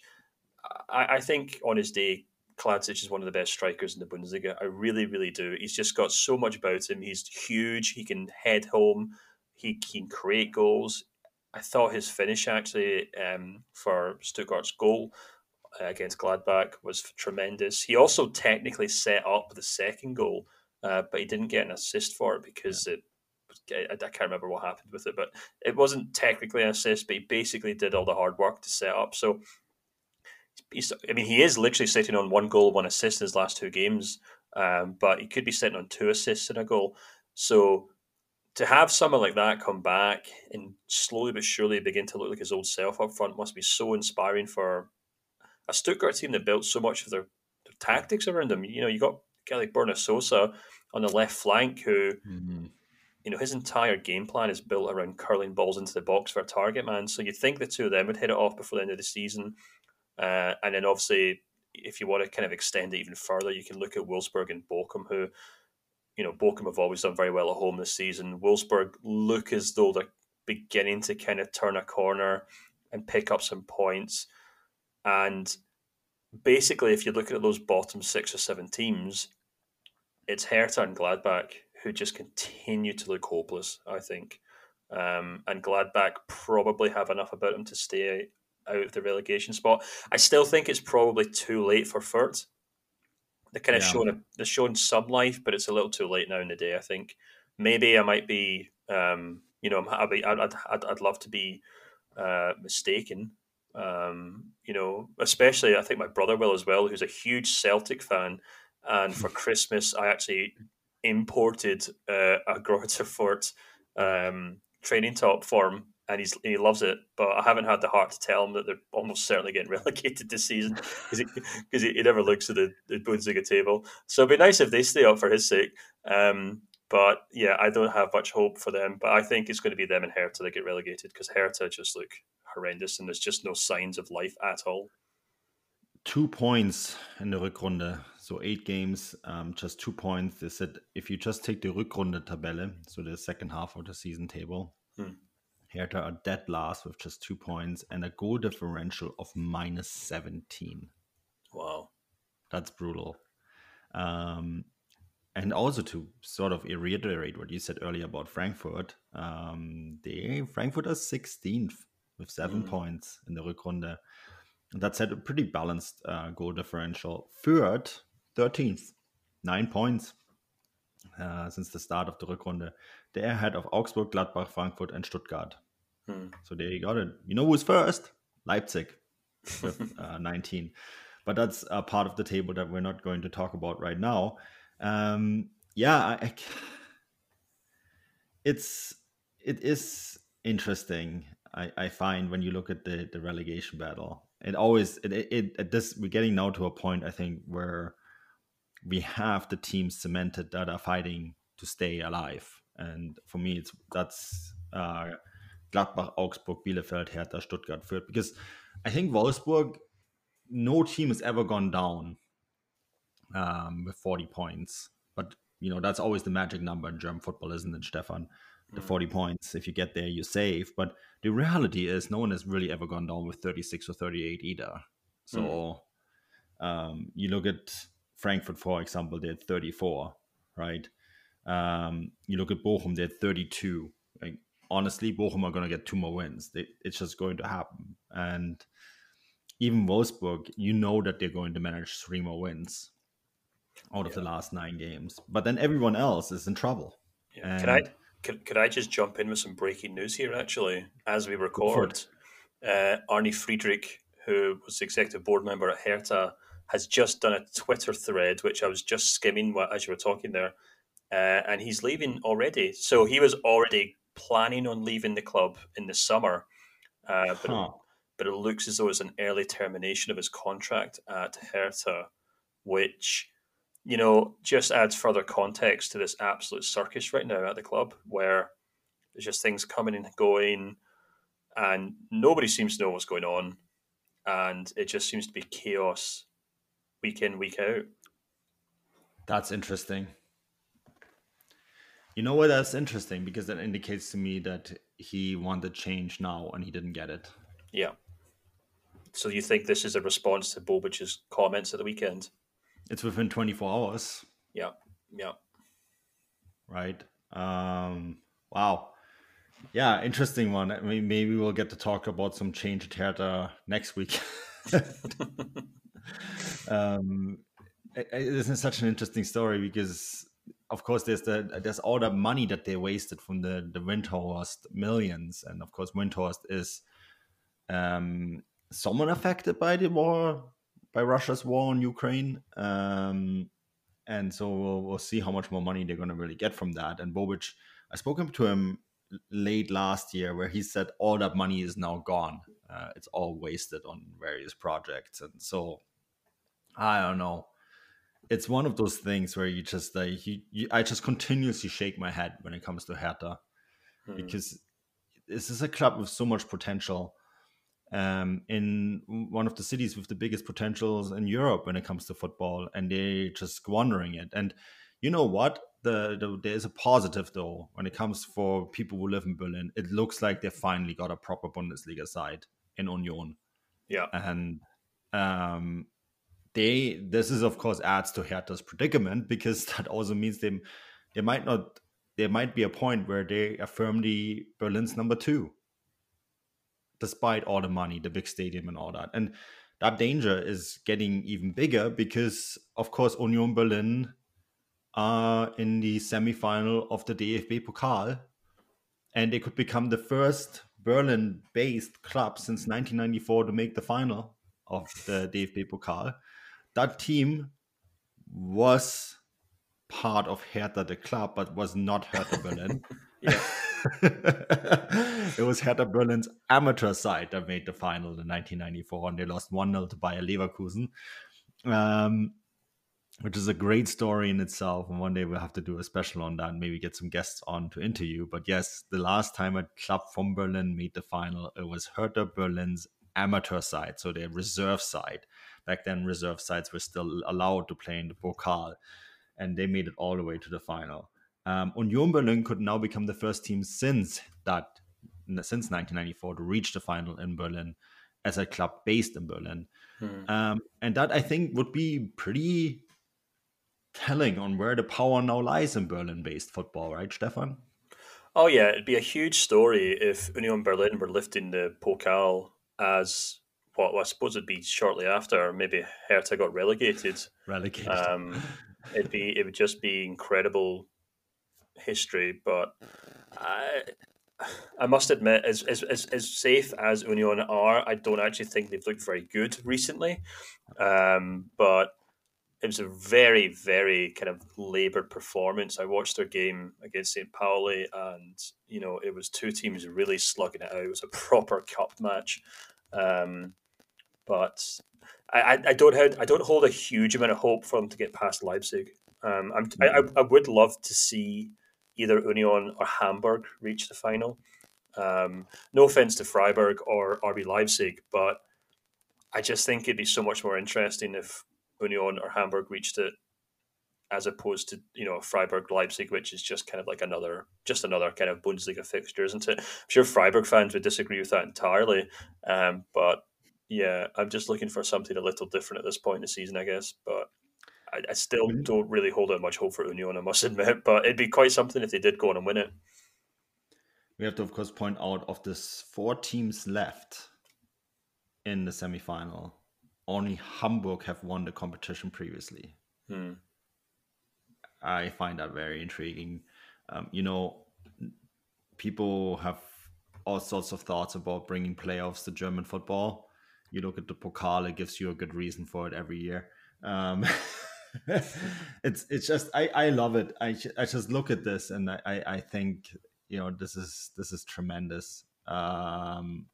I, I think on his day, Kalajdzic is one of the best strikers in the Bundesliga. I really, really do. He's just got so much about him. He's huge. He can head home. He can create goals. I thought his finish actually um, for Stuttgart's goal uh, against Gladbach was tremendous. He also technically set up the second goal, uh, but he didn't get an assist for it because it. I, I can't remember what happened with it, but it wasn't technically an assist. But he basically did all the hard work to set up. So he's, I mean, he is literally sitting on one goal, one assist in his last two games, um, but he could be sitting on two assists and a goal. So to have someone like that come back and slowly but surely begin to look like his old self up front must be so inspiring for a Stuttgart team that built so much of their, their tactics around him. You know, you got a guy like Borna Sosa on the left flank who. Mm-hmm you know, his entire game plan is built around curling balls into the box for a target man. So you'd think the two of them would hit it off before the end of the season. Uh, and then obviously, if you want to kind of extend it even further, you can look at Wolfsburg and Bochum, who, you know, Bochum have always done very well at home this season. Wolfsburg look as though they're beginning to kind of turn a corner and pick up some points. And basically, if you're looking at those bottom six or seven teams, it's Hertha and Gladbach who just continue to look hopeless, I think. Um, and Gladbach probably have enough about them to stay out of the relegation spot. I still think it's probably too late for Fürth. They're kind of yeah. showing they're showing some life, but it's a little too late now in the day. I think maybe I might be, um, you know, I'd, I'd, I'd, I'd love to be uh, mistaken. Um, you know, especially I think my brother will as well, who's a huge Celtic fan. And for Christmas, I actually imported uh, a Greuther Fürth um, training top form and he's he loves it. But I haven't had the heart to tell him that they're almost certainly getting relegated this season because he, he, he, never looks at the, the Bundesliga table. So it'd be nice if they stay up for his sake. Um, but yeah, I don't have much hope for them. But I think it's going to be them and Hertha that get relegated because Hertha just look horrendous and there's just no signs of life at all. Two points in the Rückrunde, so eight games, um, just two points. They said if you just take the Rückrunde Tabelle, so the second half of the season table, hmm. Hertha are dead last with just two points and a goal differential of minus 17. Wow. That's brutal. Um, and also to sort of reiterate what you said earlier about Frankfurt, um, they Frankfurt are 16th with seven mm. points in the Rückrunde. And that's at a pretty balanced uh, goal differential. Fürth, 13th, nine points uh, since the start of the Rückrunde. They're ahead of Augsburg, Gladbach, Frankfurt, and Stuttgart. Hmm. So there you got it. You know who's first? Leipzig with uh, 19. But that's a part of the table that we're not going to talk about right now. Um, yeah, I, I, it's it is interesting. I, I find when you look at the the relegation battle, it always it, it at this we're getting now to a point I think where we have the teams cemented that are fighting to stay alive. And for me, it's that's uh, Gladbach, Augsburg, Bielefeld, Hertha, Stuttgart, Fürth. Because I think Wolfsburg, no team has ever gone down um, with 40 points. But, you know, that's always the magic number in German football, isn't it, Stefan? The mm. 40 points. If you get there, you're safe. But the reality is, no one has really ever gone down with 36 or 38 either. So mm. um, you look at Frankfurt, for example, they had 34, right? Um, you look at Bochum, they're 32. Like, honestly, Bochum are going to get two more wins. They, it's just going to happen. And even Wolfsburg, you know that they're going to manage three more wins out of yeah. the last nine games. But then everyone else is in trouble. Yeah. Can I could, could I just jump in with some breaking news here? Actually, as we record, uh, Arne Friedrich, who was the executive board member at Hertha, has just done a Twitter thread, which I was just skimming as you were talking there, uh, and he's leaving already. So he was already planning on leaving the club in the summer, uh, but, huh. it, but it looks as though it's an early termination of his contract at Hertha, which you know just adds further context to this absolute circus right now at the club, where there's just things coming and going, and nobody seems to know what's going on, and it just seems to be chaos week in, week out. That's interesting. You know what? That's interesting because that indicates to me that he wanted change now and he didn't get it. Yeah. So you think this is a response to Bobic's comments at the weekend? It's within 24 hours. Yeah. Yeah. Right. Um, wow. Yeah, interesting one. I mean, maybe we'll get to talk about some change at Hertha next week. um, it, is such an interesting story because, of course, there's the there's all the money that they wasted from the the Windhorst millions, and of course, Windhorst is um, someone affected by the war, by Russia's war on Ukraine. Um, and so we'll, we'll, see how much more money they're going to really get from that. And Bobic, I spoke to him late last year where he said all that money is now gone. Uh, it's all wasted on various projects, and so I don't know. It's one of those things where you just like you, you I just continuously shake my head when it comes to Hertha hmm. because this is a club with so much potential. Um, in one of the cities with the biggest potentials in Europe when it comes to football, and they're just squandering it. And you know what? the, the there is a positive though when it comes for people who live in Berlin. It looks like they finally got a proper Bundesliga side in Union. Yeah, and um, they this is of course adds to Hertha's predicament because that also means they they might not there might be a point where they are firmly Berlin's number two, despite all the money, the big stadium, and all that. And that danger is getting even bigger because, of course, Union Berlin are in the semi-final of the DFB Pokal, and they could become the first Berlin-based club since 1994 to make the final of the DFB Pokal. That team was part of Hertha the club, but was not Hertha Berlin. it was Hertha Berlin's amateur side that made the final in 1994, and they lost 1 0 to Bayer Leverkusen, um, which is a great story in itself. And one day we'll have to do a special on that, and maybe get some guests on to interview. But yes, the last time a club from Berlin made the final, it was Hertha Berlin's amateur side, so their reserve side. Back then, reserve sides were still allowed to play in the Pokal and they made it all the way to the final. Um, Union Berlin could now become the first team since that since 1994 to reach the final in Berlin as a club based in Berlin, hmm. um, and that I think would be pretty telling on where the power now lies in Berlin-based football, right, Stefan? Oh yeah, it'd be a huge story if Union Berlin were lifting the Pokal as what well, I suppose it'd be shortly after maybe Hertha got relegated. Relegated. Um, it'd be it would just be incredible history. But I I must admit, as as as, as safe as Union are, I don't actually think they've looked very good recently. Um, but it was a very, very kind of laboured performance. I watched their game against St. Pauli, and you know it was two teams really slugging it out. It was a proper cup match, um, but I, I don't have, I don't hold a huge amount of hope for them to get past Leipzig. Um, I'm, I. I would love to see either Union or Hamburg reach the final. Um, no offense to Freiburg or RB Leipzig, but I just think it'd be so much more interesting if Union or Hamburg reached it, as opposed to you know Freiburg Leipzig, which is just kind of like another just another kind of Bundesliga fixture, isn't it? I'm sure Freiburg fans would disagree with that entirely, um, but yeah, I'm just looking for something a little different at this point in the season, I guess. But I, I still mm-hmm. don't really hold out much hope for Union, I must admit. But it'd be quite something if they did go on and win it. We have to, of course, point out of this four teams left in the semi-final, only Hamburg have won the competition previously. Hmm. I find that very intriguing. Um, you know, people have all sorts of thoughts about bringing playoffs to German football you look at the Pokal, it gives you a good reason for it every year. Um, it's it's just I, I love it. I I just look at this and I, I think you know this is this is tremendous. Um,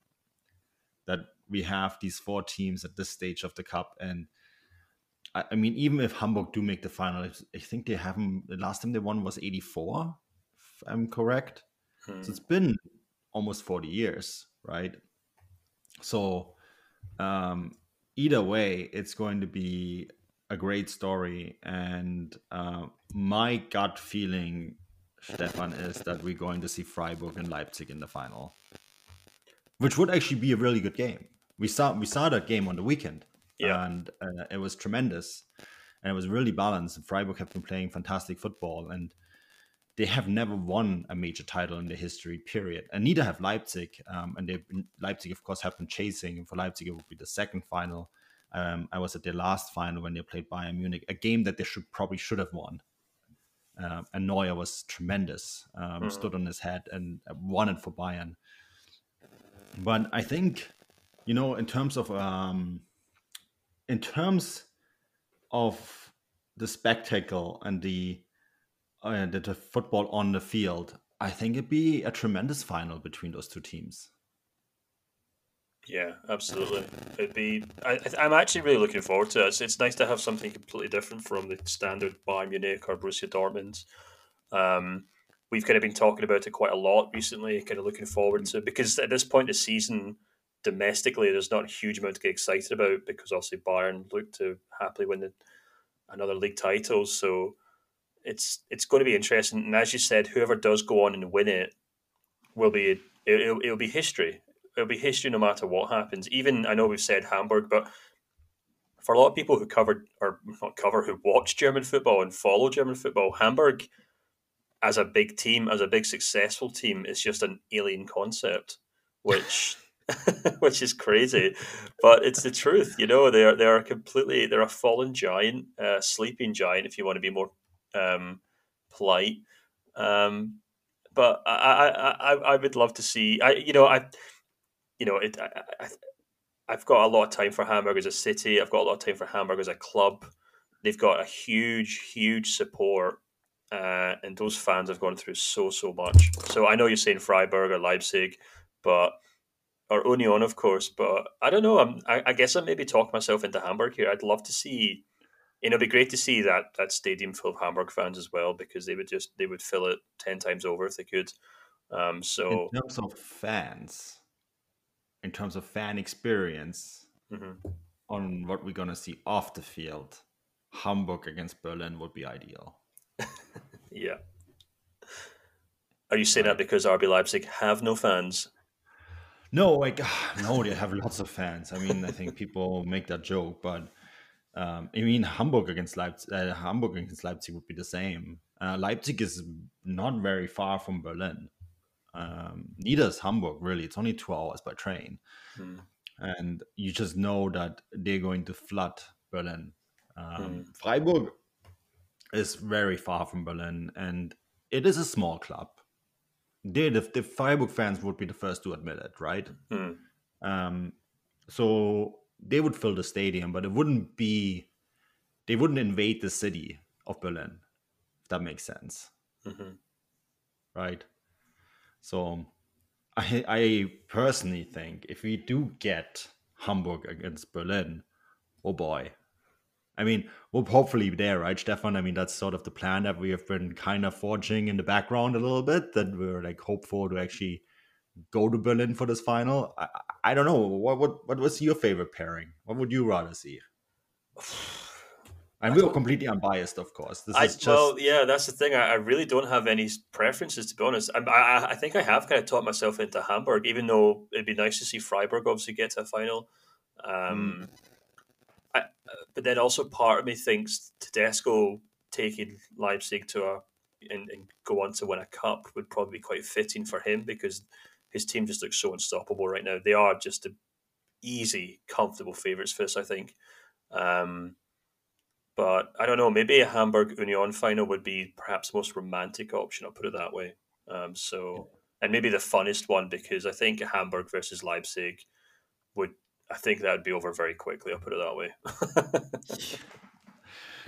that we have these four teams at this stage of the cup and I, I mean even if Hamburg do make the final, I think they haven't the last time they won was 84 if I'm correct. Hmm. So it's been almost 40 years, right? So um, either way, it's going to be a great story. And uh, my gut feeling, Stefan, is that we're going to see Freiburg and Leipzig in the final, which would actually be a really good game. We saw we saw that game on the weekend, yeah. and uh, it was tremendous, and it was really balanced. Freiburg have been playing fantastic football, and they have never won a major title in their history, period. And neither have Leipzig. Um, and they Leipzig, of course, have been chasing. And for Leipzig, it would be the second final. Um, I was at their last final when they played Bayern Munich, a game that they should probably should have won. Um, and Neuer was tremendous, mm. stood on his head and won it for Bayern. But I think, you know, in terms of um, in terms of the spectacle and the uh, the, football on the field, I think it'd be a tremendous final between those two teams. Yeah, absolutely. It'd be. I, am actually really looking forward to it. It's, it's, nice to have something completely different from the standard Bayern Munich or Borussia Dortmund. Um, we've kind of been talking about it quite a lot recently. Kind of looking forward to because at this point in the season, domestically, there's not a huge amount to get excited about because obviously Bayern look to happily win the, another league title. So it's it's going to be interesting. And as you said, whoever does go on and win it will be it'll, it'll be history. It'll be history no matter what happens. Even I know we've said Hamburg, but for a lot of people who covered or not cover who watch German football and follow German football, Hamburg as a big team, as a big successful team, is just an alien concept, which which is crazy, but it's the truth. You know, they are they are completely they're a fallen giant, uh, sleeping giant, if you want to be more um, polite. Um, but I, I, I, I would love to see. I, you know, I, you know, it. I, I, I've got a lot of time for Hamburg as a city. I've got a lot of time for Hamburg as a club. They've got a huge, huge support, uh, and those fans have gone through so, so much. So I know you're saying Freiburg or Leipzig, but or Union, of course. But I don't know. I'm, I, I guess I maybe talk myself into Hamburg here. I'd love to see. It'd be great to see that that stadium full of Hamburg fans as well because they would just they would fill it ten times over if they could. Um, so in terms of fans, in terms of fan experience, mm-hmm. on what we're gonna see off the field, Hamburg against Berlin would be ideal. yeah. Are you saying that because RB Leipzig have no fans no, like no, they have lots of fans. I mean, I think people make that joke, but um, I mean, Hamburg against Leipzig, uh, Hamburg against Leipzig would be the same. Uh, Leipzig is not very far from Berlin. Um, neither is Hamburg, really. It's only two hours by train, hmm. and you just know that they're going to flood Berlin. Um, Hmm. Freiburg is very far from Berlin, and it is a small club they the, the Freiburg fans would be the first to admit it, right? Hmm. Um, so they would fill the stadium, but it wouldn't be. They wouldn't invade the city of Berlin, if that makes sense, Mhm. right? So, I I personally think if we do get Hamburg against Berlin, oh boy, I mean, we'll hopefully be there, right, Stefan? I mean, that's sort of the plan that we have been kind of forging in the background a little bit. That we're like hopeful to actually go to Berlin for this final. I, I don't know. What, what what was your favorite pairing? What would you rather see? And we are completely unbiased, of course. This I, is just well, yeah, that's the thing. I, I really don't have any preferences, to be honest. I, I, I think I have kind of taught myself into Hamburg, even though it'd be nice to see Freiburg obviously get to a final. Um, I, but then also part of me thinks Tedesco taking Leipzig to a and, and go on to win a cup would probably be quite fitting for him because his team just looks so unstoppable right now. They are just a easy, comfortable favourites for this, I think. Um, but I don't know. Maybe a Hamburg Union final would be perhaps most romantic option. I'll put it that way. Um, so, and maybe the funnest one because I think Hamburg versus Leipzig would. I think that would be over very quickly. I'll put it that way.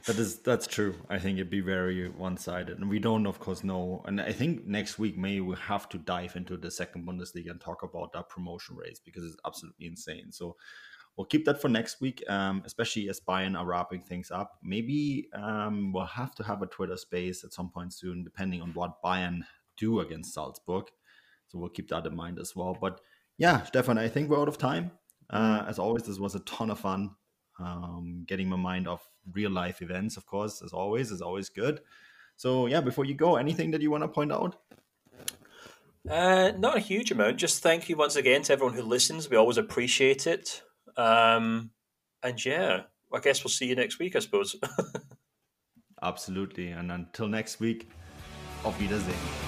that is that's true. I think it'd be very one sided, and we don't, of course, know. And I think next week maybe we have to dive into the second Bundesliga and talk about that promotion race because it's absolutely insane. So we'll keep that for next week, um, especially as Bayern are wrapping things up. Maybe um, we'll have to have a Twitter space at some point soon, depending on what Bayern do against Salzburg. So we'll keep that in mind as well. But yeah, Stefan, I think we're out of time. Uh, as always, this was a ton of fun. Um, getting my mind off real life events, of course, as always, is always good. So yeah, before you go, anything that you want to point out? Uh, not a huge amount. Just thank you once again to everyone who listens. We always appreciate it. Um, and yeah, I guess we'll see you next week, I suppose. Absolutely. And until next week, auf Wiedersehen.